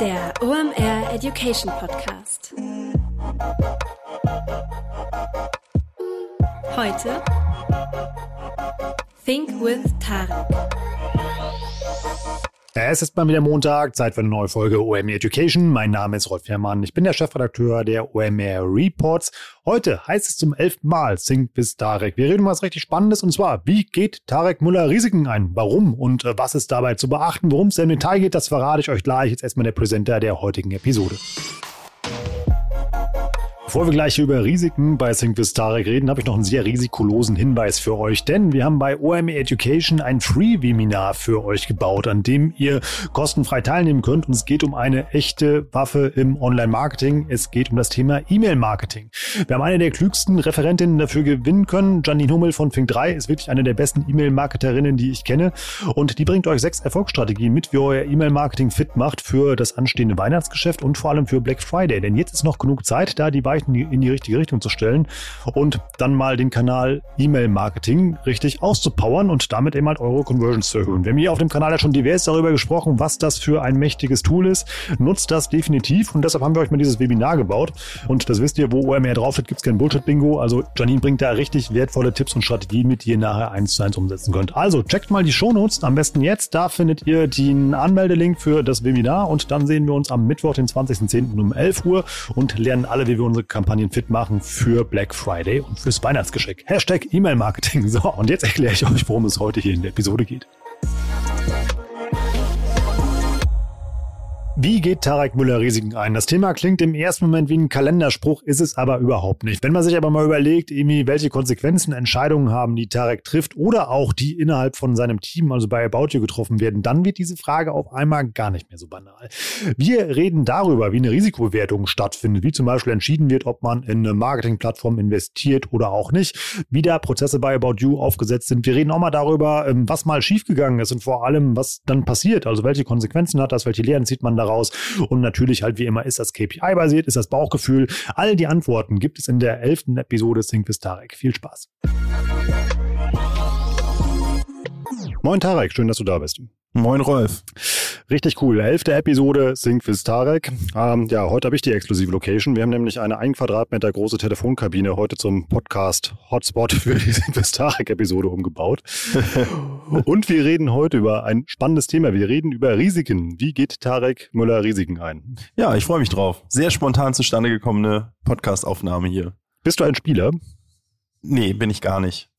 Der OMR Education Podcast. Heute Think with Tarek. Es ist mal wieder Montag, Zeit für eine neue Folge OMR Education. Mein Name ist Rolf Herrmann, ich bin der Chefredakteur der OMR Reports. Heute heißt es zum elften Mal Think bis Tarek. Wir reden um was richtig Spannendes und zwar, wie geht Tarek Müller Risiken ein? Warum und äh, was ist dabei zu beachten? Worum es im Detail geht, das verrate ich euch gleich. Jetzt erstmal der Präsenter der heutigen Episode. Bevor wir gleich über Risiken bei Tarek reden, habe ich noch einen sehr risikolosen Hinweis für euch, denn wir haben bei OME Education ein Free-Webinar für euch gebaut, an dem ihr kostenfrei teilnehmen könnt und es geht um eine echte Waffe im Online-Marketing. Es geht um das Thema E-Mail-Marketing. Wir haben eine der klügsten Referentinnen dafür gewinnen können. Janine Hummel von Fink 3 ist wirklich eine der besten E-Mail-Marketerinnen, die ich kenne und die bringt euch sechs Erfolgsstrategien mit, wie euer E-Mail-Marketing fit macht für das anstehende Weihnachtsgeschäft und vor allem für Black Friday, denn jetzt ist noch genug Zeit, da die Weichen in die richtige Richtung zu stellen und dann mal den Kanal E-Mail-Marketing richtig auszupowern und damit eben halt eure Conversions zu erhöhen. Wir haben hier auf dem Kanal ja schon divers darüber gesprochen, was das für ein mächtiges Tool ist. Nutzt das definitiv und deshalb haben wir euch mal dieses Webinar gebaut. Und das wisst ihr, wo OMR draufsteht, gibt es kein Bullshit-Bingo. Also Janine bringt da richtig wertvolle Tipps und Strategien mit, die ihr nachher eins zu eins umsetzen könnt. Also checkt mal die Shownotes, am besten jetzt. Da findet ihr den Anmeldelink für das Webinar und dann sehen wir uns am Mittwoch, den 20.10. um 11 Uhr und lernen alle, wie wir unsere Kampagnen fit machen für Black Friday und fürs Weihnachtsgeschenk. Hashtag E-Mail-Marketing. So, und jetzt erkläre ich euch, worum es heute hier in der Episode geht. Wie geht Tarek Müller Risiken ein? Das Thema klingt im ersten Moment wie ein Kalenderspruch, ist es aber überhaupt nicht. Wenn man sich aber mal überlegt, irgendwie, welche Konsequenzen Entscheidungen haben, die Tarek trifft oder auch die innerhalb von seinem Team, also bei About You getroffen werden, dann wird diese Frage auf einmal gar nicht mehr so banal. Wir reden darüber, wie eine Risikobewertung stattfindet, wie zum Beispiel entschieden wird, ob man in eine Marketingplattform investiert oder auch nicht, wie da Prozesse bei About You aufgesetzt sind. Wir reden auch mal darüber, ähm, was mal schiefgegangen ist und vor allem, was dann passiert. Also welche Konsequenzen hat das, welche Lehren zieht man daraus raus. Und natürlich halt wie immer, ist das KPI-basiert, ist das Bauchgefühl. All die Antworten gibt es in der elften Episode Think with Tarek. Viel Spaß. Moin Tarek, schön, dass du da bist. Moin Rolf. Richtig cool. Elfte Episode Sync with Tarek. Ähm, ja, heute habe ich die exklusive Location. Wir haben nämlich eine ein Quadratmeter große Telefonkabine heute zum Podcast Hotspot für die Sync with Tarek Episode umgebaut. Und wir reden heute über ein spannendes Thema. Wir reden über Risiken. Wie geht Tarek Müller Risiken ein? Ja, ich freue mich drauf. Sehr spontan zustande gekommene Podcastaufnahme hier. Bist du ein Spieler? Nee, bin ich gar nicht.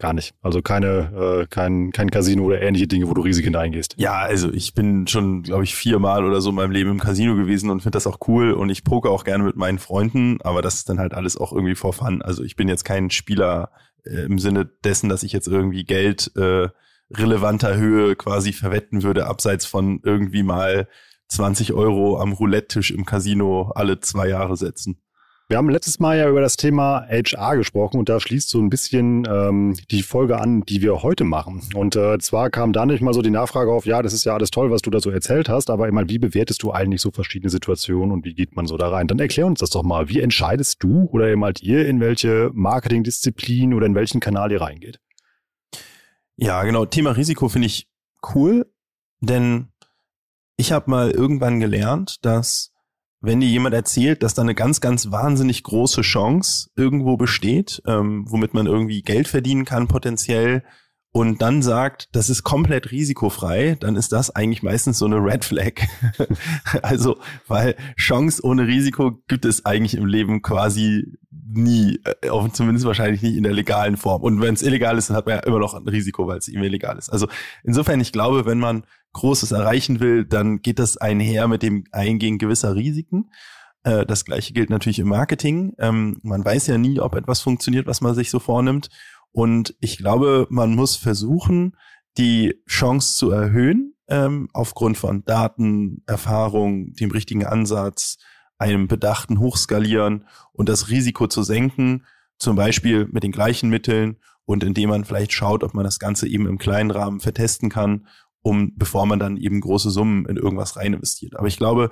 Gar nicht. Also keine, äh, kein, kein Casino oder ähnliche Dinge, wo du Risiken eingehst. Ja, also ich bin schon, glaube ich, viermal oder so in meinem Leben im Casino gewesen und finde das auch cool und ich poke auch gerne mit meinen Freunden, aber das ist dann halt alles auch irgendwie for fun. Also ich bin jetzt kein Spieler äh, im Sinne dessen, dass ich jetzt irgendwie Geld äh, relevanter Höhe quasi verwetten würde, abseits von irgendwie mal 20 Euro am Roulette-Tisch im Casino alle zwei Jahre setzen. Wir haben letztes Mal ja über das Thema HR gesprochen und da schließt so ein bisschen ähm, die Folge an, die wir heute machen. Und äh, zwar kam da nicht mal so die Nachfrage auf, ja, das ist ja alles toll, was du da so erzählt hast, aber immer, wie bewertest du eigentlich so verschiedene Situationen und wie geht man so da rein? Dann erklär uns das doch mal. Wie entscheidest du oder eben halt ihr, in welche Marketingdisziplin oder in welchen Kanal ihr reingeht? Ja, genau. Thema Risiko finde ich cool, denn ich habe mal irgendwann gelernt, dass wenn dir jemand erzählt, dass da eine ganz, ganz wahnsinnig große Chance irgendwo besteht, ähm, womit man irgendwie Geld verdienen kann potenziell und dann sagt, das ist komplett risikofrei, dann ist das eigentlich meistens so eine Red Flag. also, weil Chance ohne Risiko gibt es eigentlich im Leben quasi nie, äh, zumindest wahrscheinlich nicht in der legalen Form. Und wenn es illegal ist, dann hat man ja immer noch ein Risiko, weil es ihm illegal ist. Also insofern, ich glaube, wenn man Großes erreichen will, dann geht das einher mit dem Eingehen gewisser Risiken. Äh, das gleiche gilt natürlich im Marketing. Ähm, man weiß ja nie, ob etwas funktioniert, was man sich so vornimmt. Und ich glaube, man muss versuchen, die Chance zu erhöhen, ähm, aufgrund von Daten, Erfahrung, dem richtigen Ansatz, einem bedachten Hochskalieren und das Risiko zu senken, zum Beispiel mit den gleichen Mitteln und indem man vielleicht schaut, ob man das Ganze eben im kleinen Rahmen vertesten kann, um bevor man dann eben große Summen in irgendwas rein investiert. Aber ich glaube,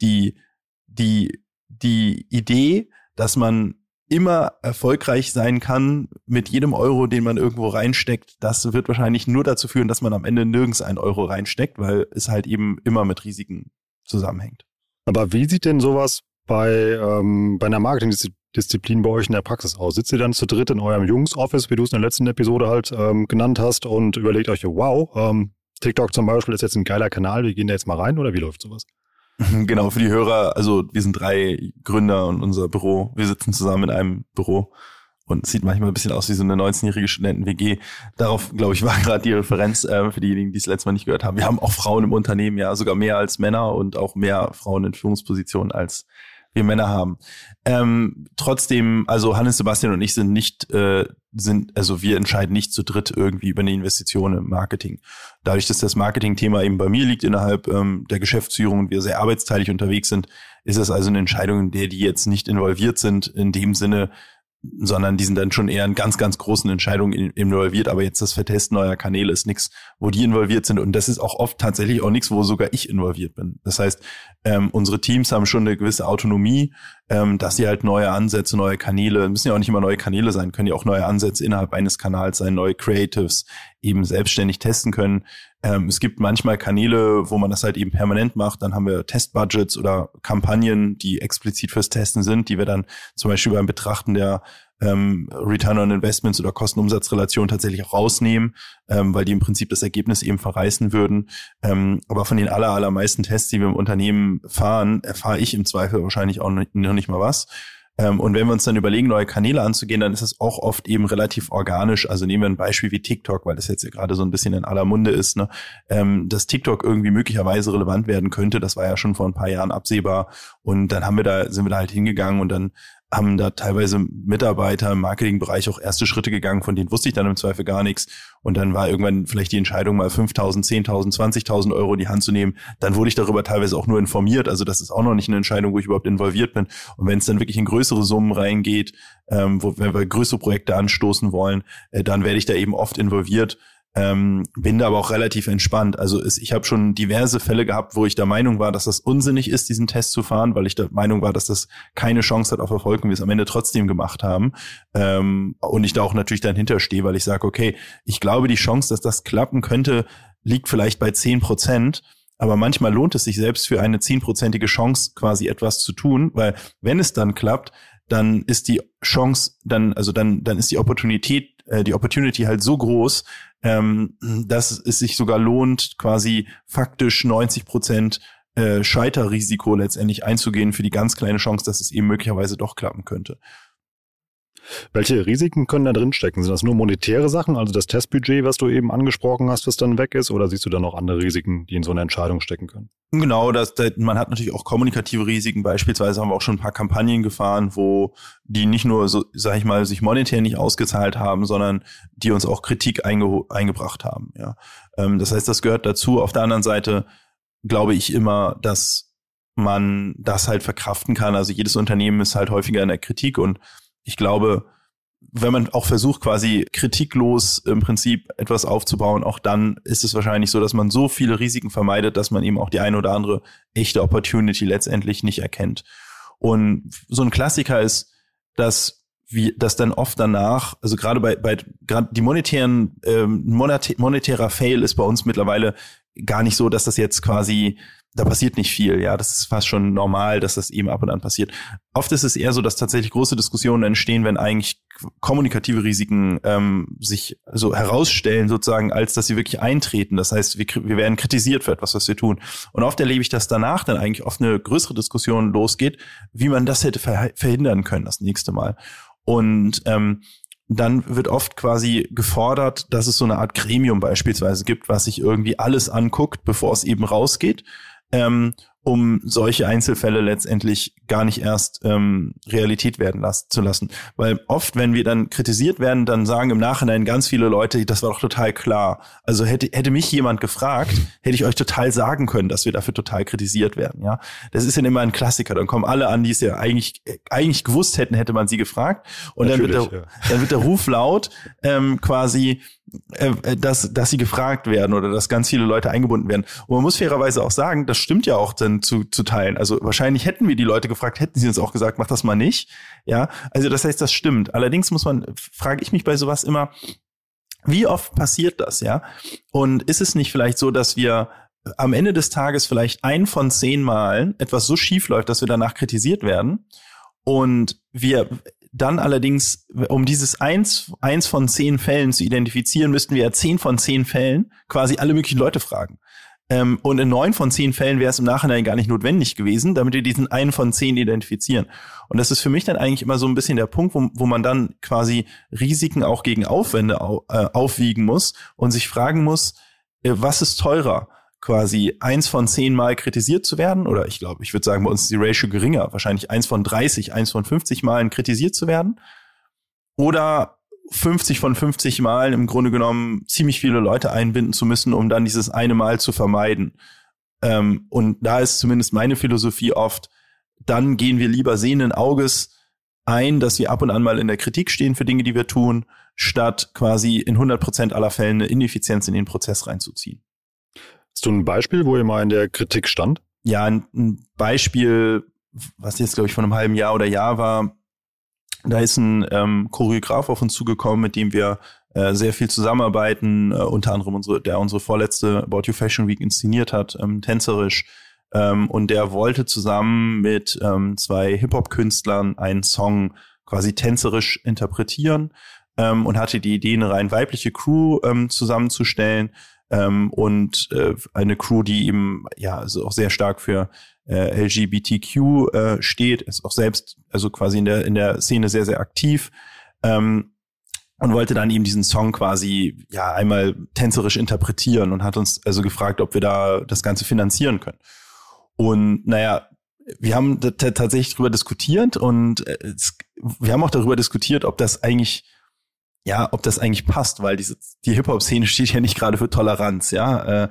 die, die, die Idee, dass man immer erfolgreich sein kann mit jedem Euro, den man irgendwo reinsteckt, das wird wahrscheinlich nur dazu führen, dass man am Ende nirgends einen Euro reinsteckt, weil es halt eben immer mit Risiken zusammenhängt. Aber wie sieht denn sowas bei, ähm, bei einer Marketingdisziplin bei euch in der Praxis aus? Sitzt ihr dann zu dritt in eurem Jungs-Office, wie du es in der letzten Episode halt ähm, genannt hast, und überlegt euch, wow, ähm, TikTok zum Beispiel ist jetzt ein geiler Kanal, wir gehen da jetzt mal rein oder wie läuft sowas? Genau, für die Hörer, also wir sind drei Gründer und unser Büro, wir sitzen zusammen in einem Büro und sieht manchmal ein bisschen aus wie so eine 19-jährige Studenten-WG. Darauf, glaube ich, war gerade die Referenz äh, für diejenigen, die es letztes Mal nicht gehört haben. Wir haben auch Frauen im Unternehmen, ja, sogar mehr als Männer und auch mehr Frauen in Führungspositionen als wir Männer haben. Ähm, trotzdem, also Hannes, Sebastian und ich sind nicht, äh, sind, also wir entscheiden nicht zu dritt irgendwie über eine Investition im Marketing. Dadurch, dass das Marketing-Thema eben bei mir liegt innerhalb ähm, der Geschäftsführung und wir sehr arbeitsteilig unterwegs sind, ist es also eine Entscheidung, in der die jetzt nicht involviert sind, in dem Sinne, sondern die sind dann schon eher in ganz, ganz großen Entscheidungen involviert. Aber jetzt das Vertesten neuer Kanäle ist nichts, wo die involviert sind. Und das ist auch oft tatsächlich auch nichts, wo sogar ich involviert bin. Das heißt, ähm, unsere Teams haben schon eine gewisse Autonomie, ähm, dass sie halt neue Ansätze, neue Kanäle, müssen ja auch nicht immer neue Kanäle sein, können ja auch neue Ansätze innerhalb eines Kanals sein, neue Creatives eben selbstständig testen können. Ähm, es gibt manchmal Kanäle, wo man das halt eben permanent macht. Dann haben wir Testbudgets oder Kampagnen, die explizit fürs Testen sind, die wir dann zum Beispiel beim Betrachten der ähm, Return on Investments oder Kosten-Umsatz-Relation tatsächlich auch rausnehmen, ähm, weil die im Prinzip das Ergebnis eben verreißen würden. Ähm, aber von den aller, allermeisten Tests, die wir im Unternehmen fahren, erfahre ich im Zweifel wahrscheinlich auch noch nicht mal was. Ähm, und wenn wir uns dann überlegen, neue Kanäle anzugehen, dann ist es auch oft eben relativ organisch. Also nehmen wir ein Beispiel wie TikTok, weil das jetzt ja gerade so ein bisschen in aller Munde ist, ne? ähm, dass TikTok irgendwie möglicherweise relevant werden könnte. Das war ja schon vor ein paar Jahren absehbar. Und dann haben wir da, sind wir da halt hingegangen und dann haben da teilweise Mitarbeiter im Marketingbereich auch erste Schritte gegangen, von denen wusste ich dann im Zweifel gar nichts. Und dann war irgendwann vielleicht die Entscheidung, mal 5.000, 10.000, 20.000 Euro in die Hand zu nehmen. Dann wurde ich darüber teilweise auch nur informiert. Also das ist auch noch nicht eine Entscheidung, wo ich überhaupt involviert bin. Und wenn es dann wirklich in größere Summen reingeht, ähm, wo, wenn wir größere Projekte anstoßen wollen, äh, dann werde ich da eben oft involviert. Ähm, bin da aber auch relativ entspannt. Also es, ich habe schon diverse Fälle gehabt, wo ich der Meinung war, dass das unsinnig ist, diesen Test zu fahren, weil ich der Meinung war, dass das keine Chance hat auf Erfolg und wir es am Ende trotzdem gemacht haben. Ähm, und ich da auch natürlich dann hinterstehe, weil ich sage, okay, ich glaube, die Chance, dass das klappen könnte, liegt vielleicht bei zehn Prozent. Aber manchmal lohnt es sich selbst für eine zehnprozentige Chance quasi etwas zu tun, weil wenn es dann klappt, dann ist die Chance, dann, also dann, dann ist die Opportunität, äh, die Opportunity halt so groß, ähm, dass es sich sogar lohnt, quasi faktisch 90 Prozent äh, Scheiterrisiko letztendlich einzugehen für die ganz kleine Chance, dass es eben möglicherweise doch klappen könnte. Welche Risiken können da drin stecken? Sind das nur monetäre Sachen, also das Testbudget, was du eben angesprochen hast, was dann weg ist, oder siehst du da noch andere Risiken, die in so eine Entscheidung stecken können? Genau, das, man hat natürlich auch kommunikative Risiken. Beispielsweise haben wir auch schon ein paar Kampagnen gefahren, wo die nicht nur, so, sag ich mal, sich monetär nicht ausgezahlt haben, sondern die uns auch Kritik einge eingebracht haben. Ja, ähm, das heißt, das gehört dazu. Auf der anderen Seite glaube ich immer, dass man das halt verkraften kann. Also jedes Unternehmen ist halt häufiger in der Kritik und ich glaube, wenn man auch versucht, quasi kritiklos im Prinzip etwas aufzubauen, auch dann ist es wahrscheinlich so, dass man so viele Risiken vermeidet, dass man eben auch die eine oder andere echte Opportunity letztendlich nicht erkennt. Und so ein Klassiker ist, dass wie das dann oft danach, also gerade bei, bei gerade die monetären ähm, monetärer Fail ist bei uns mittlerweile gar nicht so, dass das jetzt quasi da passiert nicht viel, ja, das ist fast schon normal, dass das eben ab und an passiert. Oft ist es eher so, dass tatsächlich große Diskussionen entstehen, wenn eigentlich kommunikative Risiken ähm, sich so herausstellen, sozusagen, als dass sie wirklich eintreten. Das heißt, wir, wir werden kritisiert für etwas, was wir tun. Und oft erlebe ich, dass danach dann eigentlich oft eine größere Diskussion losgeht, wie man das hätte verhindern können das nächste Mal. Und ähm, dann wird oft quasi gefordert, dass es so eine Art Gremium beispielsweise gibt, was sich irgendwie alles anguckt, bevor es eben rausgeht ähm, um solche Einzelfälle letztendlich gar nicht erst ähm, Realität werden las zu lassen. Weil oft, wenn wir dann kritisiert werden, dann sagen im Nachhinein ganz viele Leute, das war doch total klar. Also hätte, hätte mich jemand gefragt, hätte ich euch total sagen können, dass wir dafür total kritisiert werden. Ja, Das ist ja immer ein Klassiker. Dann kommen alle an, die es ja eigentlich, eigentlich gewusst hätten, hätte man sie gefragt. Und dann wird, der, ja. dann wird der Ruf laut, ähm, quasi, dass, dass sie gefragt werden oder dass ganz viele Leute eingebunden werden. Und man muss fairerweise auch sagen, das stimmt ja auch dann zu, zu teilen. Also wahrscheinlich hätten wir die Leute gefragt, hätten sie uns auch gesagt, mach das mal nicht. Ja, also das heißt, das stimmt. Allerdings muss man, frage ich mich bei sowas immer, wie oft passiert das, ja? Und ist es nicht vielleicht so, dass wir am Ende des Tages vielleicht ein von zehn Malen etwas so schief läuft, dass wir danach kritisiert werden und wir dann allerdings, um dieses eins, eins von zehn Fällen zu identifizieren, müssten wir ja zehn von zehn Fällen quasi alle möglichen Leute fragen. Ähm, und in neun von zehn Fällen wäre es im Nachhinein gar nicht notwendig gewesen, damit wir diesen einen von zehn identifizieren. Und das ist für mich dann eigentlich immer so ein bisschen der Punkt, wo, wo man dann quasi Risiken auch gegen Aufwände au, äh, aufwiegen muss und sich fragen muss, äh, was ist teurer? Quasi eins von zehn Mal kritisiert zu werden, oder ich glaube, ich würde sagen, bei uns ist die Ratio geringer, wahrscheinlich eins von 30, eins von 50 Malen kritisiert zu werden, oder 50 von 50 Malen im Grunde genommen ziemlich viele Leute einbinden zu müssen, um dann dieses eine Mal zu vermeiden. Ähm, und da ist zumindest meine Philosophie oft, dann gehen wir lieber sehenden Auges ein, dass wir ab und an mal in der Kritik stehen für Dinge, die wir tun, statt quasi in 100 Prozent aller Fälle eine Ineffizienz in den Prozess reinzuziehen. Hast du ein Beispiel, wo ihr mal in der Kritik stand? Ja, ein Beispiel, was jetzt, glaube ich, von einem halben Jahr oder Jahr war, da ist ein ähm, Choreograf auf uns zugekommen, mit dem wir äh, sehr viel zusammenarbeiten, äh, unter anderem unsere, der unsere vorletzte About You Fashion Week inszeniert hat, ähm, tänzerisch. Ähm, und der wollte zusammen mit ähm, zwei Hip-Hop-Künstlern einen Song quasi tänzerisch interpretieren ähm, und hatte die Idee, eine rein weibliche Crew ähm, zusammenzustellen ähm, und äh, eine Crew, die eben ja also auch sehr stark für äh, LGBTQ äh, steht, ist auch selbst also quasi in der in der Szene sehr sehr aktiv ähm, und wollte dann eben diesen Song quasi ja einmal tänzerisch interpretieren und hat uns also gefragt, ob wir da das Ganze finanzieren können. Und naja, wir haben tatsächlich darüber diskutiert und äh, es, wir haben auch darüber diskutiert, ob das eigentlich ja, ob das eigentlich passt, weil diese, die Hip-Hop-Szene steht ja nicht gerade für Toleranz, ja. Äh,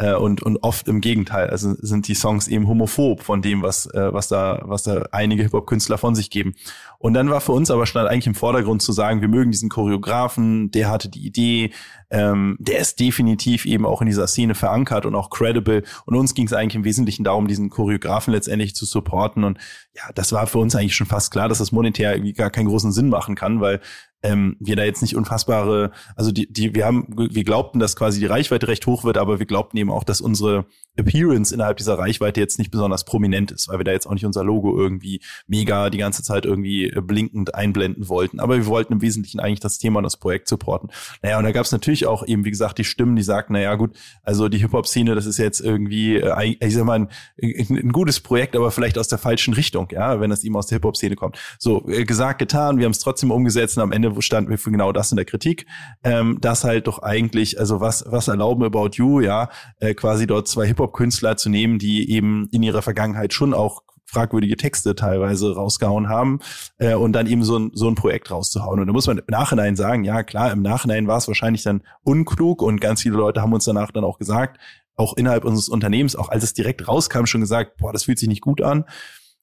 äh, und, und oft im Gegenteil, also sind die Songs eben homophob von dem, was, äh, was da, was da einige Hip-Hop-Künstler von sich geben. Und dann war für uns aber stand eigentlich im Vordergrund zu sagen, wir mögen diesen Choreografen, der hatte die Idee, ähm, der ist definitiv eben auch in dieser Szene verankert und auch credible. Und uns ging es eigentlich im Wesentlichen darum, diesen Choreografen letztendlich zu supporten. Und ja, das war für uns eigentlich schon fast klar, dass das monetär irgendwie gar keinen großen Sinn machen kann, weil ähm, wir da jetzt nicht unfassbare, also die, die, wir haben, wir glaubten, dass quasi die Reichweite recht hoch wird, aber wir glaubten eben auch, dass unsere Appearance innerhalb dieser Reichweite jetzt nicht besonders prominent ist, weil wir da jetzt auch nicht unser Logo irgendwie mega die ganze Zeit irgendwie blinkend einblenden wollten. Aber wir wollten im Wesentlichen eigentlich das Thema und das Projekt supporten. Naja, und da gab es natürlich auch eben, wie gesagt, die Stimmen, die sagten, naja gut, also die Hip-Hop-Szene, das ist jetzt irgendwie, äh, ich sag mal, ein, ein, gutes Projekt, aber vielleicht aus der falschen Richtung, ja, wenn das eben aus der Hip-Hop-Szene kommt. So, äh, gesagt, getan, wir haben es trotzdem umgesetzt und am Ende standen wir für genau das in der Kritik, ähm, dass halt doch eigentlich, also was, was erlauben About You, ja, äh, quasi dort zwei Hip-Hop-Künstler zu nehmen, die eben in ihrer Vergangenheit schon auch fragwürdige Texte teilweise rausgehauen haben äh, und dann eben so ein, so ein Projekt rauszuhauen. Und da muss man im Nachhinein sagen, ja klar, im Nachhinein war es wahrscheinlich dann unklug und ganz viele Leute haben uns danach dann auch gesagt, auch innerhalb unseres Unternehmens, auch als es direkt rauskam, schon gesagt, boah, das fühlt sich nicht gut an.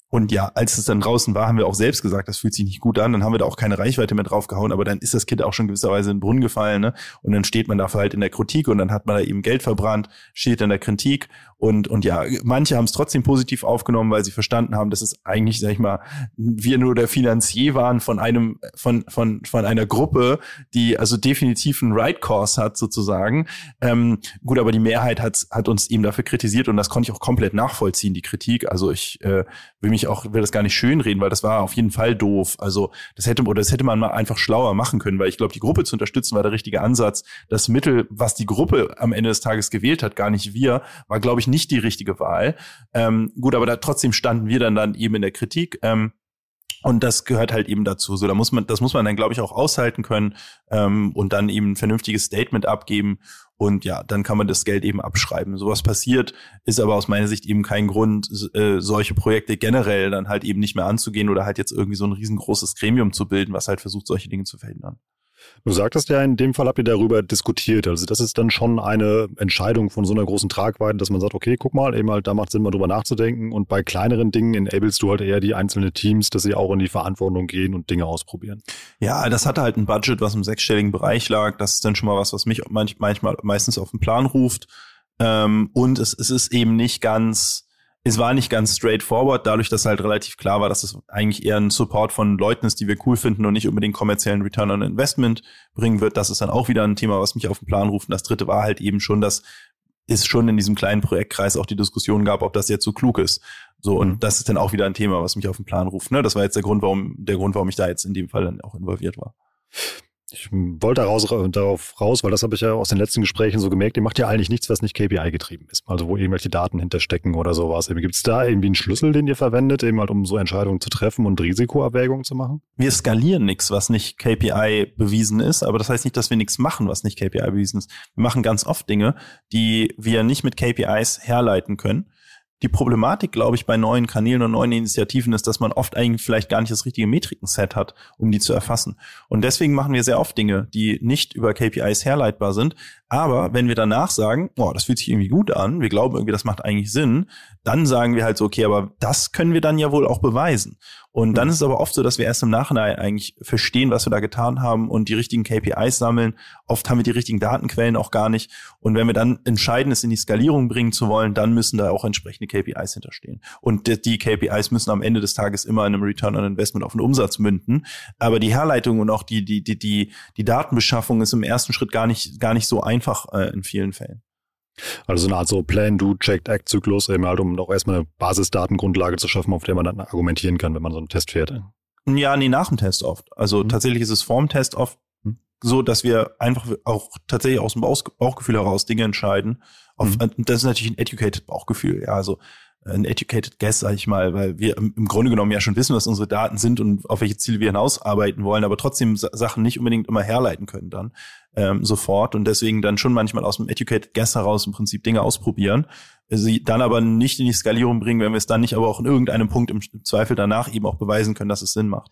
Und ja, als es dann draußen war, haben wir auch selbst gesagt, das fühlt sich nicht gut an. Dann haben wir da auch keine Reichweite mehr draufgehauen, aber dann ist das Kind auch schon gewisserweise in den Brunnen gefallen. Ne? Und dann steht man dafür halt in der Kritik und dann hat man da eben Geld verbrannt, steht in der Kritik. Und, und ja, manche haben es trotzdem positiv aufgenommen, weil sie verstanden haben, dass es eigentlich, sag ich mal, wir nur der Finanzier waren von einem, von, von, von einer Gruppe, die also definitiv einen Right Course hat, sozusagen. Ähm, gut, aber die Mehrheit hat, hat uns eben dafür kritisiert und das konnte ich auch komplett nachvollziehen, die Kritik. Also ich äh, will mich mich auch, will das gar nicht schönreden, weil das war auf jeden Fall doof. Also das hätte, oder das hätte man mal einfach schlauer machen können, weil ich glaube, die Gruppe zu unterstützen war der richtige Ansatz. Das Mittel, was die Gruppe am Ende des Tages gewählt hat, gar nicht wir, war, glaube ich, nicht die richtige Wahl. Ähm, gut, aber da trotzdem standen wir dann dann eben in der Kritik. Ähm, und das gehört halt eben dazu. So, da muss man, das muss man dann, glaube ich, auch aushalten können ähm, und dann eben ein vernünftiges Statement abgeben. Und ja, dann kann man das Geld eben abschreiben. Sowas passiert, ist aber aus meiner Sicht eben kein Grund, äh, solche Projekte generell dann halt eben nicht mehr anzugehen oder halt jetzt irgendwie so ein riesengroßes Gremium zu bilden, was halt versucht, solche Dinge zu verhindern. Du sagtest ja, in dem Fall habt ihr darüber diskutiert. Also das ist dann schon eine Entscheidung von so einer großen Tragweite, dass man sagt, okay, guck mal, eben halt, da macht Sinn, mal drüber nachzudenken. Und bei kleineren Dingen enablest du halt eher die einzelnen Teams, dass sie auch in die Verantwortung gehen und Dinge ausprobieren. Ja, das hatte halt ein Budget, was im sechsstelligen Bereich lag. Das ist dann schon mal was, was mich manchmal meistens auf den Plan ruft. Ähm, und es, es ist eben nicht ganz es war nicht ganz straightforward, dadurch, dass halt relativ klar war, dass es eigentlich eher ein Support von Leuten ist, die wir cool finden und nicht unbedingt kommerziellen Return on Investment bringen wird. Das ist dann auch wieder ein Thema, was mich auf den Plan ruft. Und das dritte war halt eben schon, dass es schon in diesem kleinen Projektkreis auch die Diskussion gab, ob das jetzt so klug ist. So, und mhm. das ist dann auch wieder ein Thema, was mich auf den Plan ruft. Ne? Das war jetzt der Grund, warum, der Grund, warum ich da jetzt in dem Fall dann auch involviert war. Ich wollte daraus, darauf raus, weil das habe ich ja aus den letzten Gesprächen so gemerkt, ihr macht ja eigentlich nichts, was nicht KPI getrieben ist. Also wo irgendwelche Daten hinterstecken oder sowas. Gibt es da irgendwie einen Schlüssel, den ihr verwendet, eben halt um so Entscheidungen zu treffen und Risikoabwägungen zu machen? Wir skalieren nichts, was nicht KPI bewiesen ist, aber das heißt nicht, dass wir nichts machen, was nicht KPI bewiesen ist. Wir machen ganz oft Dinge, die wir nicht mit KPIs herleiten können die Problematik, glaube ich, bei neuen Kanälen und neuen Initiativen ist, dass man oft eigentlich vielleicht gar nicht das richtige Metriken-Set hat, um die zu erfassen. Und deswegen machen wir sehr oft Dinge, die nicht über KPIs herleitbar sind. Aber wenn wir danach sagen, boah, das fühlt sich irgendwie gut an, wir glauben irgendwie, das macht eigentlich Sinn, dann sagen wir halt so, okay, aber das können wir dann ja wohl auch beweisen. Und dann mhm. ist es aber oft so, dass wir erst im Nachhinein eigentlich verstehen, was wir da getan haben und die richtigen KPIs sammeln. Oft haben wir die richtigen Datenquellen auch gar nicht. Und wenn wir dann entscheiden, es in die Skalierung bringen zu wollen, dann müssen da auch entsprechende KPIs hinterstehen. Und die KPIs müssen am Ende des Tages immer in einem Return on Investment auf den Umsatz münden. Aber die Herleitung und auch die, die, die, die, die Datenbeschaffung ist im ersten Schritt gar nicht, gar nicht so einfach äh, in vielen Fällen. Also so eine Art so Plan, Do, Checked, Act-Zyklus, eben halt, um auch erstmal eine Basisdatengrundlage zu schaffen, auf der man dann argumentieren kann, wenn man so einen Test fährt. Ja, nee, nach dem Test oft. Also mhm. tatsächlich ist es vorm Test oft mhm. so, dass wir einfach auch tatsächlich aus dem Bauchgefühl heraus Dinge entscheiden. Auf, mhm. Das ist natürlich ein educated Bauchgefühl. Ja, also ein educated guess, sage ich mal, weil wir im Grunde genommen ja schon wissen, was unsere Daten sind und auf welche Ziele wir hinausarbeiten wollen, aber trotzdem Sachen nicht unbedingt immer herleiten können dann ähm, sofort und deswegen dann schon manchmal aus dem educated guess heraus im Prinzip Dinge ausprobieren, sie dann aber nicht in die Skalierung bringen, wenn wir es dann nicht aber auch in irgendeinem Punkt im Zweifel danach eben auch beweisen können, dass es Sinn macht.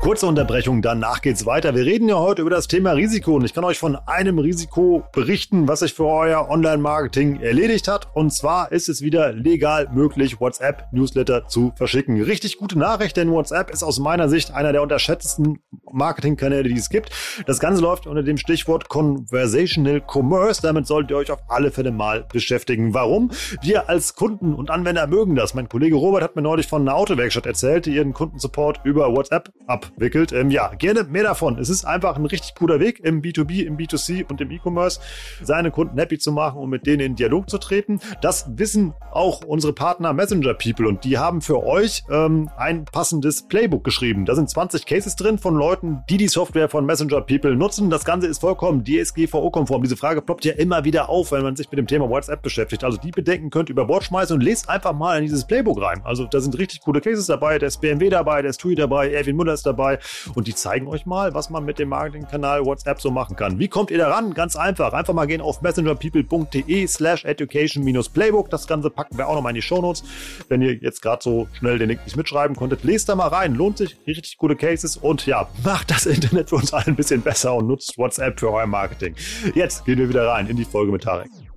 Kurze Unterbrechung, danach geht's weiter. Wir reden ja heute über das Thema Risiko und ich kann euch von einem Risiko berichten, was sich für euer Online-Marketing erledigt hat. Und zwar ist es wieder legal möglich, WhatsApp-Newsletter zu verschicken. Richtig gute Nachricht, denn WhatsApp ist aus meiner Sicht einer der unterschätztesten Marketingkanäle, die es gibt. Das Ganze läuft unter dem Stichwort Conversational Commerce. Damit solltet ihr euch auf alle Fälle mal beschäftigen. Warum? Wir als Kunden und Anwender mögen das. Mein Kollege Robert hat mir neulich von einer Autowerkstatt erzählt, die ihren Kundensupport über WhatsApp ab abwickelt. Ähm, ja, gerne mehr davon. Es ist einfach ein richtig guter Weg im B2B, im B2C und im E-Commerce, seine Kunden happy zu machen und mit denen in Dialog zu treten. Das wissen auch unsere Partner Messenger People und die haben für euch ähm, ein passendes Playbook geschrieben. Da sind 20 Cases drin von Leuten, die die Software von Messenger People nutzen. Das Ganze ist vollkommen DSGVO-konform. Diese Frage ploppt ja immer wieder auf, wenn man sich mit dem Thema WhatsApp beschäftigt. Also die Bedenken könnt ihr über Bord schmeißen und lest einfach mal in dieses Playbook rein. Also da sind richtig coole Cases dabei. Da ist BMW dabei, da ist TUI dabei, Erwin Muller ist dabei dabei und die zeigen euch mal, was man mit dem Marketingkanal WhatsApp so machen kann. Wie kommt ihr daran? Ganz einfach. Einfach mal gehen auf messengerpeople.de slash education-playbook. Das Ganze packen wir auch noch mal in die Shownotes. Wenn ihr jetzt gerade so schnell den Link nicht mitschreiben konntet, lest da mal rein. Lohnt sich. Richtig gute Cases und ja, macht das Internet für uns alle ein bisschen besser und nutzt WhatsApp für euer Marketing. Jetzt gehen wir wieder rein in die Folge mit Tarek.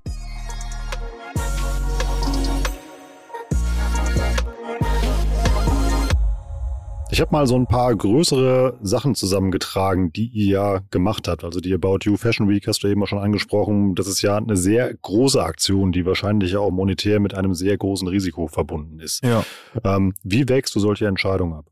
Ich habe mal so ein paar größere Sachen zusammengetragen, die ihr ja gemacht habt. Also die About You Fashion Week hast du eben auch schon angesprochen. Das ist ja eine sehr große Aktion, die wahrscheinlich auch monetär mit einem sehr großen Risiko verbunden ist. Ja. Ähm, wie wägst du solche Entscheidungen ab?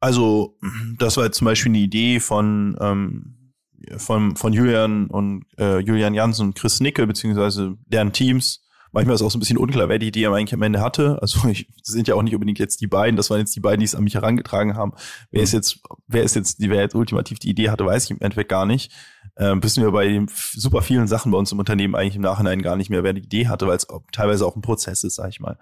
Also das war jetzt zum Beispiel eine Idee von ähm, von, von Julian und äh, Julian Jansen und Chris Nickel beziehungsweise deren Teams Manchmal ist auch so ein bisschen unklar, wer die Idee eigentlich am Ende hatte. Also ich, das sind ja auch nicht unbedingt jetzt die beiden, das waren jetzt die beiden, die es an mich herangetragen haben. Wer ist mhm. jetzt, wer ist jetzt, wer jetzt ultimativ die Idee hatte, weiß ich im Endeffekt gar nicht. Ähm, wissen wir bei den super vielen Sachen bei uns im Unternehmen eigentlich im Nachhinein gar nicht mehr, wer die Idee hatte, weil es teilweise auch ein Prozess ist, sag ich mal.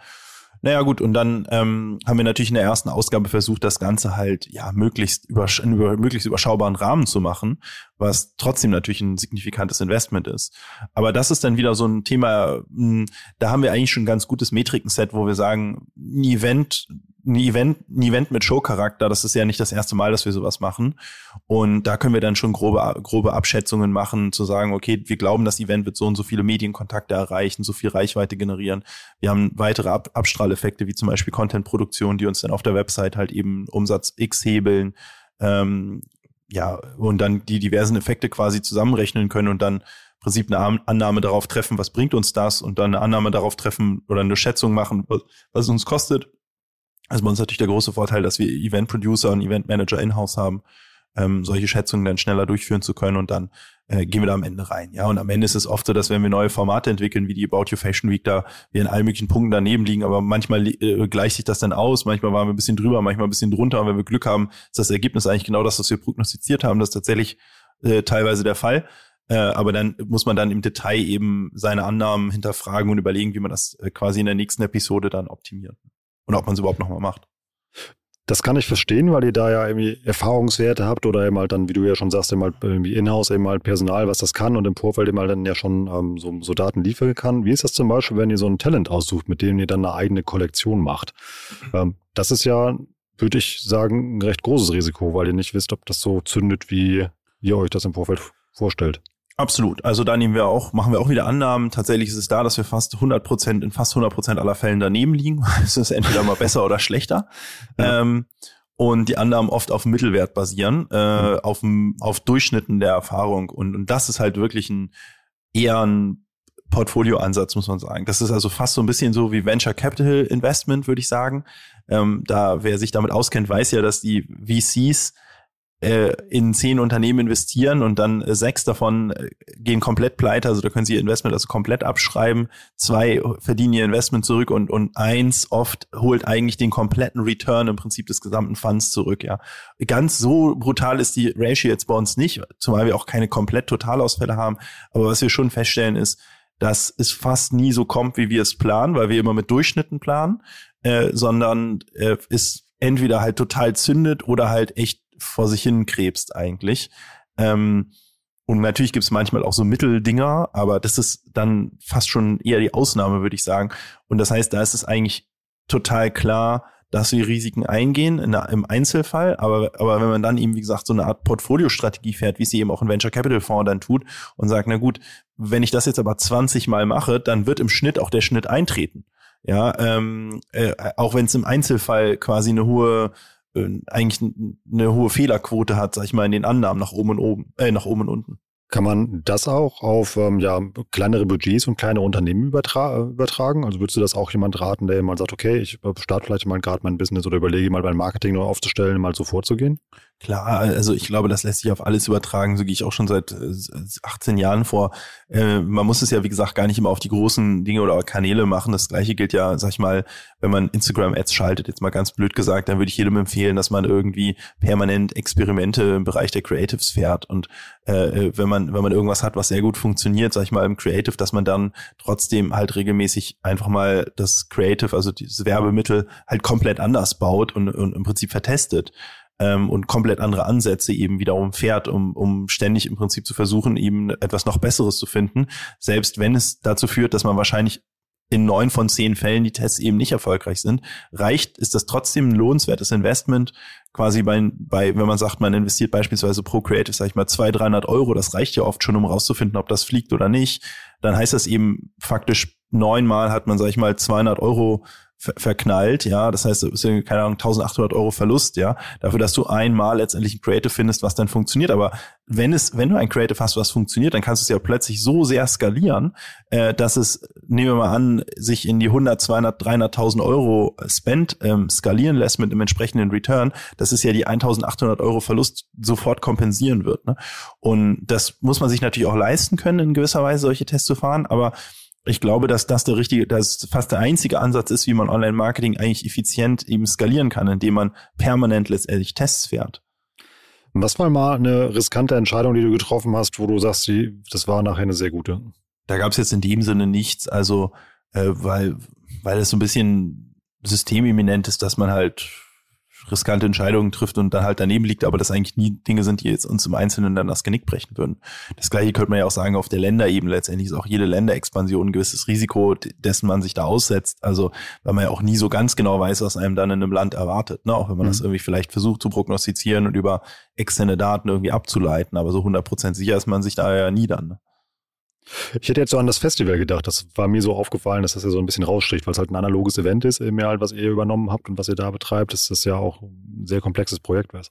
Naja gut, und dann ähm, haben wir natürlich in der ersten Ausgabe versucht, das Ganze halt ja möglichst über, in über möglichst überschaubaren Rahmen zu machen, was trotzdem natürlich ein signifikantes Investment ist. Aber das ist dann wieder so ein Thema, hm, da haben wir eigentlich schon ein ganz gutes Metrikenset, wo wir sagen, ein Event ein Event, ein Event mit Showcharakter, das ist ja nicht das erste Mal, dass wir sowas machen. Und da können wir dann schon grobe, grobe Abschätzungen machen, zu sagen, okay, wir glauben, das Event wird so und so viele Medienkontakte erreichen, so viel Reichweite generieren. Wir haben weitere Ab Abstrahleffekte, wie zum Beispiel Contentproduktion, die uns dann auf der Website halt eben Umsatz X hebeln. Ähm, ja, und dann die diversen Effekte quasi zusammenrechnen können und dann im Prinzip eine Annahme darauf treffen, was bringt uns das und dann eine Annahme darauf treffen oder eine Schätzung machen, was, es uns kostet. Also bei uns natürlich der große Vorteil, dass wir Event Producer und Event Manager in-house haben, ähm, solche Schätzungen dann schneller durchführen zu können und dann äh, gehen wir da am Ende rein. Ja, und am Ende ist es oft so, dass wenn wir neue Formate entwickeln, wie die About You Fashion Week, da wir in allen möglichen Punkten daneben liegen, aber manchmal äh, gleicht sich das dann aus, manchmal waren wir ein bisschen drüber, manchmal ein bisschen drunter und wenn wir Glück haben, ist das Ergebnis eigentlich genau das, was wir prognostiziert haben. Das ist tatsächlich äh, teilweise der Fall. Äh, aber dann muss man dann im Detail eben seine Annahmen hinterfragen und überlegen, wie man das äh, quasi in der nächsten Episode dann optimiert. Und ob man es überhaupt nochmal macht. Das kann ich verstehen, weil ihr da ja irgendwie Erfahrungswerte habt oder eben halt dann, wie du ja schon sagst, eben halt irgendwie in-house eben halt Personal, was das kann und im Vorfeld eben halt dann ja schon ähm, so, so Daten liefern kann. Wie ist das zum Beispiel, wenn ihr so ein Talent aussucht, mit dem ihr dann eine eigene Kollektion macht? Ähm, das ist ja, würde ich sagen, ein recht großes Risiko, weil ihr nicht wisst, ob das so zündet, wie ihr euch das im Vorfeld vorstellt. Absolut. Also da nehmen wir auch, machen wir auch wieder Annahmen. Tatsächlich ist es da, dass wir fast 100 Prozent, in fast 100 Prozent aller Fällen daneben liegen. Es ist entweder mal besser oder schlechter. Ja. Ähm, und die Annahmen oft auf Mittelwert basieren, äh, mhm. auf, auf Durchschnitten der Erfahrung. Und, und das ist halt wirklich ein eher ein Portfolioansatz, muss man sagen. Das ist also fast so ein bisschen so wie Venture Capital Investment, würde ich sagen. Ähm, da, wer sich damit auskennt, weiß ja, dass die VCs in zehn Unternehmen investieren und dann äh, sechs davon äh, gehen komplett pleite, also da können sie ihr Investment also komplett abschreiben, zwei verdienen ihr Investment zurück und, und eins oft holt eigentlich den kompletten Return im Prinzip des gesamten Funds zurück, ja. Ganz so brutal ist die Ratio jetzt bei uns nicht, zumal wir auch keine komplett Totalausfälle haben, aber was wir schon feststellen ist, dass es fast nie so kommt, wie wir es planen, weil wir immer mit Durchschnitten planen, äh, sondern äh, entweder halt total zündet oder halt echt vor sich hin krebst eigentlich. Ähm, und natürlich gibt es manchmal auch so Mitteldinger, aber das ist dann fast schon eher die Ausnahme, würde ich sagen. Und das heißt, da ist es eigentlich total klar, dass wir Risiken eingehen in der, im Einzelfall, aber, aber wenn man dann eben, wie gesagt, so eine Art Portfoliostrategie fährt, wie sie eben auch ein Venture Capital Fonds dann tut und sagt, na gut, wenn ich das jetzt aber 20 Mal mache, dann wird im Schnitt auch der Schnitt eintreten. Ja, ähm, äh, auch wenn es im Einzelfall quasi eine hohe eigentlich eine hohe Fehlerquote hat, sag ich mal, in den Annahmen nach oben und oben, äh, nach oben und unten. Kann man das auch auf ähm, ja, kleinere Budgets und kleine Unternehmen übertra übertragen? Also würdest du das auch jemand raten, der mal sagt, okay, ich starte vielleicht mal gerade mein Business oder überlege mal mein Marketing noch aufzustellen, mal so vorzugehen? Klar, also ich glaube, das lässt sich auf alles übertragen. So gehe ich auch schon seit 18 äh, Jahren vor. Äh, man muss es ja, wie gesagt, gar nicht immer auf die großen Dinge oder Kanäle machen. Das gleiche gilt ja, sag ich mal, wenn man Instagram-Ads schaltet, jetzt mal ganz blöd gesagt, dann würde ich jedem empfehlen, dass man irgendwie permanent Experimente im Bereich der Creatives fährt. Und äh, wenn man, wenn man irgendwas hat, was sehr gut funktioniert, sag ich mal, im Creative, dass man dann trotzdem halt regelmäßig einfach mal das Creative, also dieses Werbemittel, halt komplett anders baut und, und im Prinzip vertestet ähm, und komplett andere Ansätze eben wiederum fährt, um, um ständig im Prinzip zu versuchen, eben etwas noch Besseres zu finden, selbst wenn es dazu führt, dass man wahrscheinlich in neun von zehn Fällen die Tests eben nicht erfolgreich sind, reicht, ist das trotzdem ein lohnenswertes Investment, quasi bei, bei, wenn man sagt, man investiert beispielsweise pro Creative, sag ich mal, zwei, 300 Euro, das reicht ja oft schon, um rauszufinden, ob das fliegt oder nicht, dann heißt das eben faktisch neunmal hat man, sag ich mal, 200 Euro ver verknallt, ja, das heißt, es ist keine Ahnung, 1800 Euro Verlust, ja, dafür, dass du einmal letztendlich ein Creative findest, was dann funktioniert, aber wenn es, wenn du ein Creative hast, was funktioniert, dann kannst du es ja plötzlich so sehr skalieren, äh, dass es, nehmen wir mal an, sich in die 100, 200, 300.000 Euro Spend ähm, skalieren lässt mit einem entsprechenden Return, das ist ja die 1800 Euro Verlust sofort kompensieren wird, ne? Und das muss man sich natürlich auch leisten können, in gewisser Weise solche Tests zu fahren, aber ich glaube, dass das der richtige, das fast der einzige Ansatz ist, wie man Online-Marketing eigentlich effizient eben skalieren kann, indem man permanent letztendlich Tests fährt. Was war mal eine riskante Entscheidung, die du getroffen hast, wo du sagst, die, das war nachher eine sehr gute? Da gab es jetzt in dem Sinne nichts, also äh, weil, weil es so ein bisschen systemimmanent ist, dass man halt riskante Entscheidungen trifft und dann halt daneben liegt, aber das eigentlich nie Dinge sind, die jetzt uns im Einzelnen dann das Genick brechen würden. Das gleiche könnte man ja auch sagen auf der Länderebene. Letztendlich ist auch jede Länderexpansion ein gewisses Risiko, dessen man sich da aussetzt. Also, weil man ja auch nie so ganz genau weiß, was einem dann in einem Land erwartet. Ne? Auch wenn man mhm. das irgendwie vielleicht versucht zu prognostizieren und über externe Daten irgendwie abzuleiten. Aber so 100 Prozent sicher ist man sich da ja nie dann. Ne? Ich hätte jetzt so an das Festival gedacht. Das war mir so aufgefallen, dass das ja so ein bisschen rausstricht, weil es halt ein analoges Event ist, mehr halt, was ihr übernommen habt und was ihr da betreibt. Das ist ja auch ein sehr komplexes Projekt, was.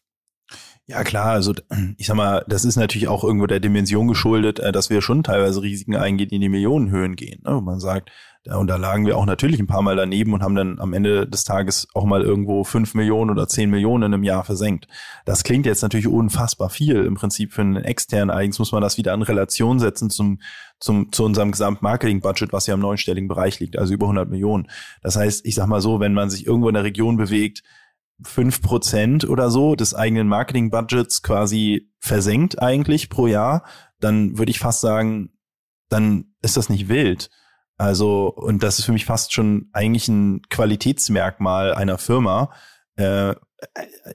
Ja, klar, also ich sag mal, das ist natürlich auch irgendwo der Dimension geschuldet, äh, dass wir schon teilweise Risiken eingehen, die in die Millionenhöhen gehen. Ne? Man sagt, und da lagen wir auch natürlich ein paar Mal daneben und haben dann am Ende des Tages auch mal irgendwo fünf Millionen oder zehn Millionen im Jahr versenkt. Das klingt jetzt natürlich unfassbar viel im Prinzip für einen externen. Allerdings muss man das wieder in Relation setzen zum, zum, zu unserem Gesamtmarketing-Budget, was ja im neunstelligen Bereich liegt, also über 100 Millionen. Das heißt, ich sag mal so, wenn man sich irgendwo in der Region bewegt, fünf Prozent oder so des eigenen Marketing-Budgets quasi versenkt eigentlich pro Jahr, dann würde ich fast sagen, dann ist das nicht wild. Also, und das ist für mich fast schon eigentlich ein Qualitätsmerkmal einer Firma. Äh,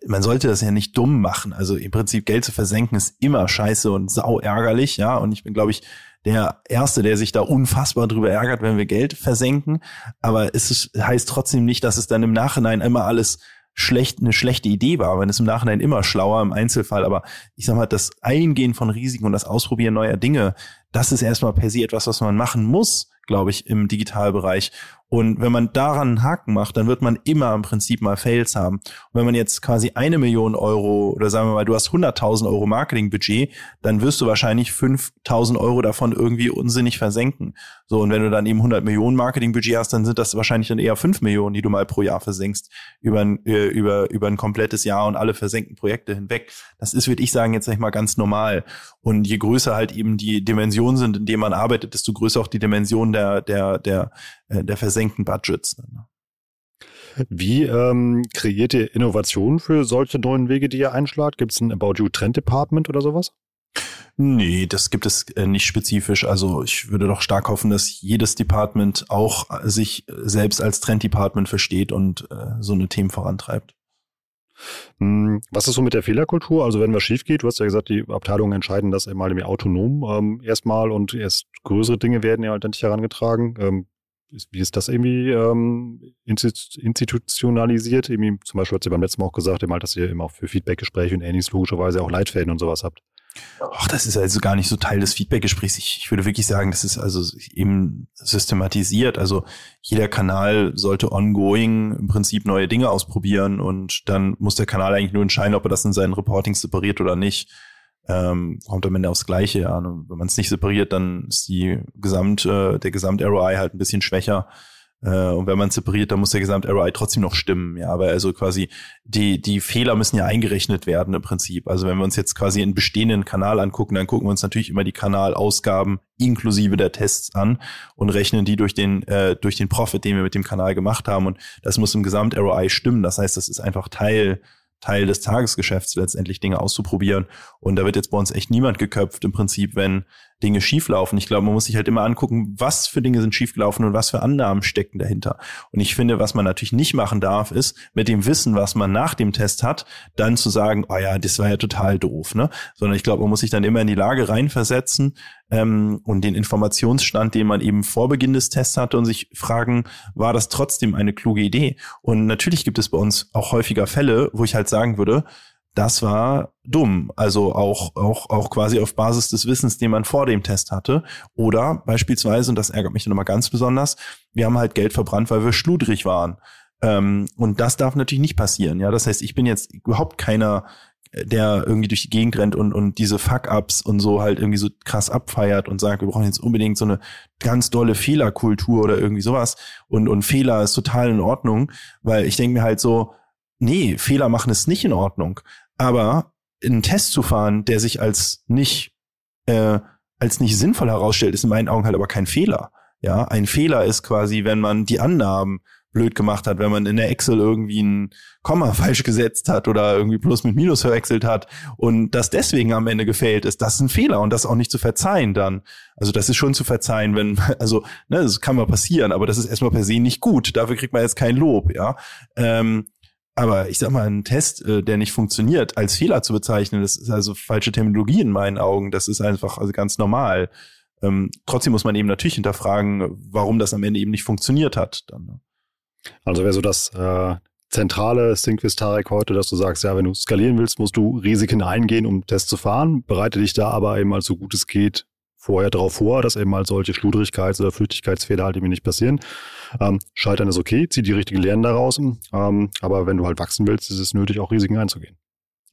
man sollte das ja nicht dumm machen. Also im Prinzip Geld zu versenken ist immer scheiße und sau ärgerlich, ja. Und ich bin, glaube ich, der Erste, der sich da unfassbar drüber ärgert, wenn wir Geld versenken. Aber es ist, heißt trotzdem nicht, dass es dann im Nachhinein immer alles schlecht, eine schlechte Idee war, wenn es im Nachhinein immer schlauer im Einzelfall. Aber ich sag mal, das Eingehen von Risiken und das Ausprobieren neuer Dinge, das ist erstmal per se etwas, was man machen muss, glaube ich, im Digitalbereich. Und wenn man daran einen Haken macht, dann wird man immer im Prinzip mal Fails haben. Und wenn man jetzt quasi eine Million Euro oder sagen wir mal, du hast 100.000 Euro Marketingbudget, dann wirst du wahrscheinlich 5.000 Euro davon irgendwie unsinnig versenken. So, und wenn du dann eben 100 Millionen Marketingbudget hast, dann sind das wahrscheinlich dann eher 5 Millionen, die du mal pro Jahr versenkst über ein, äh, über, über ein komplettes Jahr und alle versenkten Projekte hinweg. Das ist, würde ich sagen, jetzt nicht mal ganz normal. Und je größer halt eben die Dimensionen sind, in denen man arbeitet, desto größer auch die Dimension der, der, der, äh, der versenkten Budgets. Ne? Wie ähm, kreiert ihr Innovationen für solche neuen Wege, die ihr einschlagt? Gibt es ein About You Trend Department oder sowas? Nee, das gibt es äh, nicht spezifisch. Also ich würde doch stark hoffen, dass jedes Department auch sich selbst als Trend-Department versteht und äh, so eine Themen vorantreibt. Hm, was ist so mit der Fehlerkultur? Also wenn was schief geht, du hast ja gesagt, die Abteilungen entscheiden das einmal mehr autonom ähm, erstmal und erst größere Dinge werden ja halt nicht herangetragen. Ähm, wie ist das irgendwie ähm, institutionalisiert? Irgendwie, zum Beispiel hat sie beim letzten Mal auch gesagt, eben halt, dass ihr immer auch für Feedbackgespräche und ähnliches logischerweise auch Leitfäden und sowas habt. Ach, das ist also gar nicht so Teil des Feedback-Gesprächs. Ich, ich würde wirklich sagen, das ist also eben systematisiert. Also jeder Kanal sollte ongoing im Prinzip neue Dinge ausprobieren und dann muss der Kanal eigentlich nur entscheiden, ob er das in seinen Reportings separiert oder nicht. Ähm, kommt am Ende aufs Gleiche an. Wenn man es nicht separiert, dann ist die Gesamt, äh, der Gesamt-ROI halt ein bisschen schwächer. Äh, und wenn man separiert, dann muss der Gesamt-ROI trotzdem noch stimmen. Ja, aber also quasi die, die Fehler müssen ja eingerechnet werden im Prinzip. Also wenn wir uns jetzt quasi einen bestehenden Kanal angucken, dann gucken wir uns natürlich immer die Kanalausgaben inklusive der Tests an und rechnen die durch den, äh, durch den Profit, den wir mit dem Kanal gemacht haben. Und das muss im Gesamt-ROI stimmen. Das heißt, das ist einfach Teil Teil des Tagesgeschäfts letztendlich Dinge auszuprobieren. Und da wird jetzt bei uns echt niemand geköpft im Prinzip, wenn Dinge schieflaufen. Ich glaube, man muss sich halt immer angucken, was für Dinge sind schiefgelaufen und was für Annahmen stecken dahinter. Und ich finde, was man natürlich nicht machen darf, ist mit dem Wissen, was man nach dem Test hat, dann zu sagen, oh ja, das war ja total doof, ne? Sondern ich glaube, man muss sich dann immer in die Lage reinversetzen ähm, und den Informationsstand, den man eben vor Beginn des Tests hatte und sich fragen, war das trotzdem eine kluge Idee? Und natürlich gibt es bei uns auch häufiger Fälle, wo ich halt sagen würde, das war dumm. Also auch, auch, auch quasi auf Basis des Wissens, den man vor dem Test hatte. Oder beispielsweise, und das ärgert mich dann immer ganz besonders, wir haben halt Geld verbrannt, weil wir schludrig waren. Ähm, und das darf natürlich nicht passieren. Ja, das heißt, ich bin jetzt überhaupt keiner, der irgendwie durch die Gegend rennt und, und diese Fuck-Ups und so halt irgendwie so krass abfeiert und sagt, wir brauchen jetzt unbedingt so eine ganz dolle Fehlerkultur oder irgendwie sowas. Und, und Fehler ist total in Ordnung, weil ich denke mir halt so, nee, Fehler machen ist nicht in Ordnung. Aber einen Test zu fahren, der sich als nicht, äh, als nicht sinnvoll herausstellt, ist in meinen Augen halt aber kein Fehler. Ja, ein Fehler ist quasi, wenn man die Annahmen blöd gemacht hat, wenn man in der Excel irgendwie ein Komma falsch gesetzt hat oder irgendwie Plus mit Minus verwechselt hat und das deswegen am Ende gefällt ist, das ist ein Fehler und das auch nicht zu verzeihen dann. Also das ist schon zu verzeihen, wenn, also, ne, das kann mal passieren, aber das ist erstmal per se nicht gut. Dafür kriegt man jetzt kein Lob, ja. Ähm, aber ich sag mal, ein Test, äh, der nicht funktioniert, als Fehler zu bezeichnen, das ist also falsche Terminologie in meinen Augen. Das ist einfach also ganz normal. Ähm, trotzdem muss man eben natürlich hinterfragen, warum das am Ende eben nicht funktioniert hat. Dann, ne? Also wäre so das äh, zentrale Syncvis Tarek heute, dass du sagst, ja, wenn du skalieren willst, musst du Risiken eingehen, um Tests zu fahren. Bereite dich da aber eben mal so gut es geht vorher darauf vor, dass eben mal solche Schludrigkeits- oder Flüchtigkeitsfehler halt eben nicht passieren. Ähm, Scheitern ist okay, zieh die richtigen Lehren daraus. Ähm, aber wenn du halt wachsen willst, ist es nötig, auch Risiken einzugehen.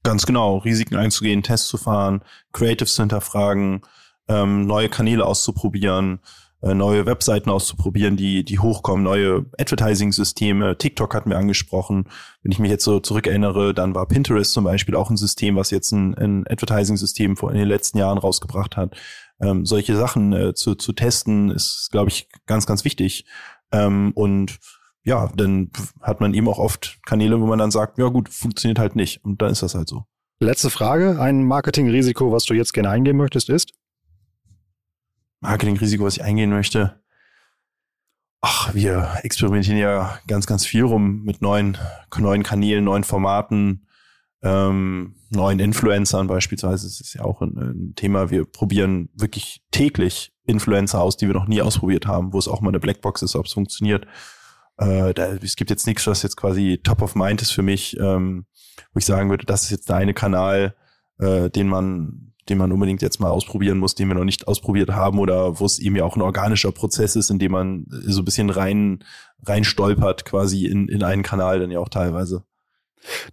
Ganz genau, Risiken einzugehen, Tests zu fahren, Creatives zu hinterfragen, ähm, neue Kanäle auszuprobieren, äh, neue Webseiten auszuprobieren, die, die hochkommen, neue Advertising-Systeme. TikTok hatten wir angesprochen. Wenn ich mich jetzt so zurückerinnere, dann war Pinterest zum Beispiel auch ein System, was jetzt ein, ein Advertising-System vor in den letzten Jahren rausgebracht hat. Ähm, solche Sachen äh, zu, zu testen ist, glaube ich, ganz, ganz wichtig. Ähm, und ja, dann hat man eben auch oft Kanäle, wo man dann sagt, ja gut, funktioniert halt nicht. Und dann ist das halt so. Letzte Frage. Ein Marketingrisiko, was du jetzt gerne eingehen möchtest, ist? Marketingrisiko, was ich eingehen möchte. Ach, wir experimentieren ja ganz, ganz viel rum mit neuen, neuen Kanälen, neuen Formaten, ähm, neuen Influencern beispielsweise. Das ist ja auch ein, ein, Thema. Wir probieren wirklich täglich Influencer aus, die wir noch nie ausprobiert haben, wo es auch mal eine Blackbox ist, ob es funktioniert. Äh, da, es gibt jetzt nichts, was jetzt quasi top of mind ist für mich, ähm, wo ich sagen würde, das ist jetzt der eine Kanal, äh, den man den man unbedingt jetzt mal ausprobieren muss, den wir noch nicht ausprobiert haben oder wo es eben ja auch ein organischer Prozess ist, in dem man so ein bisschen rein, rein stolpert quasi in, in einen Kanal dann ja auch teilweise.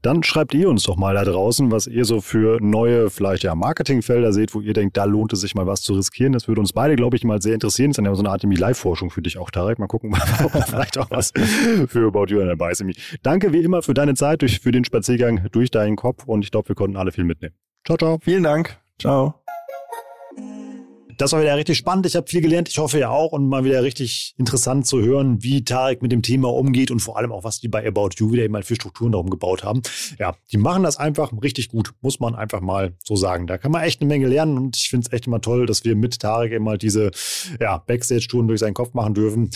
Dann schreibt ihr uns doch mal da draußen, was ihr so für neue, vielleicht ja Marketingfelder seht, wo ihr denkt, da lohnt es sich mal was zu riskieren. Das würde uns beide, glaube ich, mal sehr interessieren. Das ist dann ja so eine Art Live-Forschung für dich auch, Tarek. Mal gucken, ob vielleicht auch was für About You dabei ist. Danke wie immer für deine Zeit, durch, für den Spaziergang durch deinen Kopf und ich glaube, wir konnten alle viel mitnehmen. Ciao, ciao. Vielen Dank. Ciao. Das war wieder richtig spannend. Ich habe viel gelernt. Ich hoffe ja auch und mal wieder richtig interessant zu hören, wie Tarek mit dem Thema umgeht und vor allem auch, was die bei About You wieder mal für Strukturen darum gebaut haben. Ja, die machen das einfach richtig gut, muss man einfach mal so sagen. Da kann man echt eine Menge lernen und ich finde es echt immer toll, dass wir mit Tarek immer diese ja, Backstage-Touren durch seinen Kopf machen dürfen.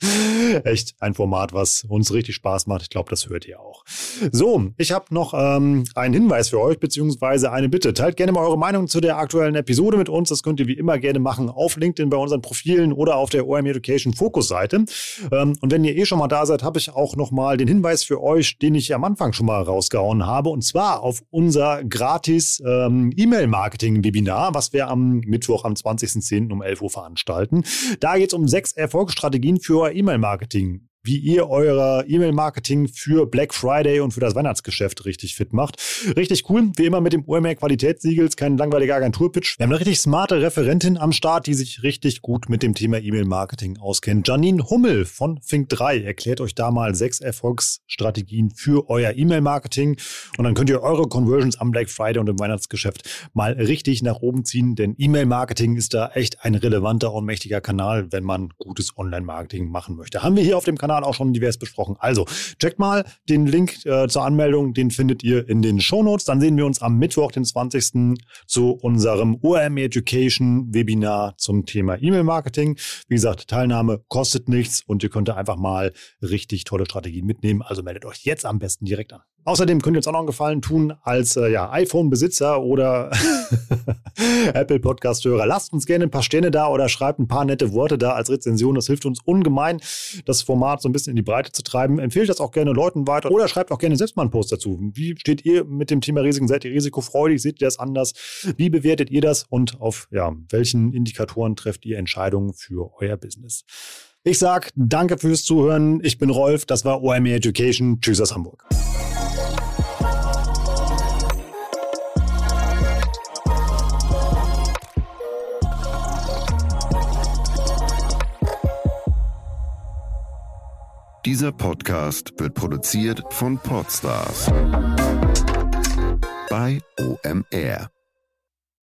Echt ein Format, was uns richtig Spaß macht. Ich glaube, das hört ihr auch. So, ich habe noch ähm, einen Hinweis für euch, beziehungsweise eine Bitte. Teilt gerne mal eure Meinung zu der aktuellen Episode mit uns. Das könnt ihr wie immer gerne machen auf LinkedIn bei unseren Profilen oder auf der OM Education Fokus-Seite. Ähm, und wenn ihr eh schon mal da seid, habe ich auch noch mal den Hinweis für euch, den ich am Anfang schon mal rausgehauen habe. Und zwar auf unser gratis ähm, E-Mail-Marketing-Webinar, was wir am Mittwoch, am 20.10. um 11 Uhr veranstalten. Da geht es um sechs Erfolgsstrategien für euer E-Mail-Marketing wie ihr euer E-Mail-Marketing für Black Friday und für das Weihnachtsgeschäft richtig fit macht. Richtig cool, wie immer mit dem OMR Qualitätssiegels, kein langweiliger Agenturpitch. Wir haben eine richtig smarte Referentin am Start, die sich richtig gut mit dem Thema E-Mail-Marketing auskennt. Janine Hummel von Think3 erklärt euch da mal sechs Erfolgsstrategien für euer E-Mail-Marketing und dann könnt ihr eure Conversions am Black Friday und im Weihnachtsgeschäft mal richtig nach oben ziehen, denn E-Mail-Marketing ist da echt ein relevanter und mächtiger Kanal, wenn man gutes Online-Marketing machen möchte. Haben wir hier auf dem Kanal Kanal auch schon divers besprochen. Also checkt mal den Link äh, zur Anmeldung, den findet ihr in den Show Notes. Dann sehen wir uns am Mittwoch, den 20. zu unserem OM Education Webinar zum Thema E-Mail-Marketing. Wie gesagt, Teilnahme kostet nichts und ihr könnt da einfach mal richtig tolle Strategien mitnehmen. Also meldet euch jetzt am besten direkt an. Außerdem könnt ihr uns auch noch einen Gefallen tun als äh, ja, iPhone-Besitzer oder Apple Podcast-Hörer. Lasst uns gerne ein paar Sterne da oder schreibt ein paar nette Worte da als Rezension. Das hilft uns ungemein, das Format so ein bisschen in die Breite zu treiben. Empfehlt das auch gerne Leuten weiter oder schreibt auch gerne selbst mal einen Post dazu. Wie steht ihr mit dem Thema Risiken? Seid ihr risikofreudig? Seht ihr das anders? Wie bewertet ihr das? Und auf ja, welchen Indikatoren trefft ihr Entscheidungen für euer Business? Ich sage danke fürs Zuhören. Ich bin Rolf. Das war OME Education. Tschüss aus Hamburg. Dieser Podcast wird produziert von Podstars bei OMR.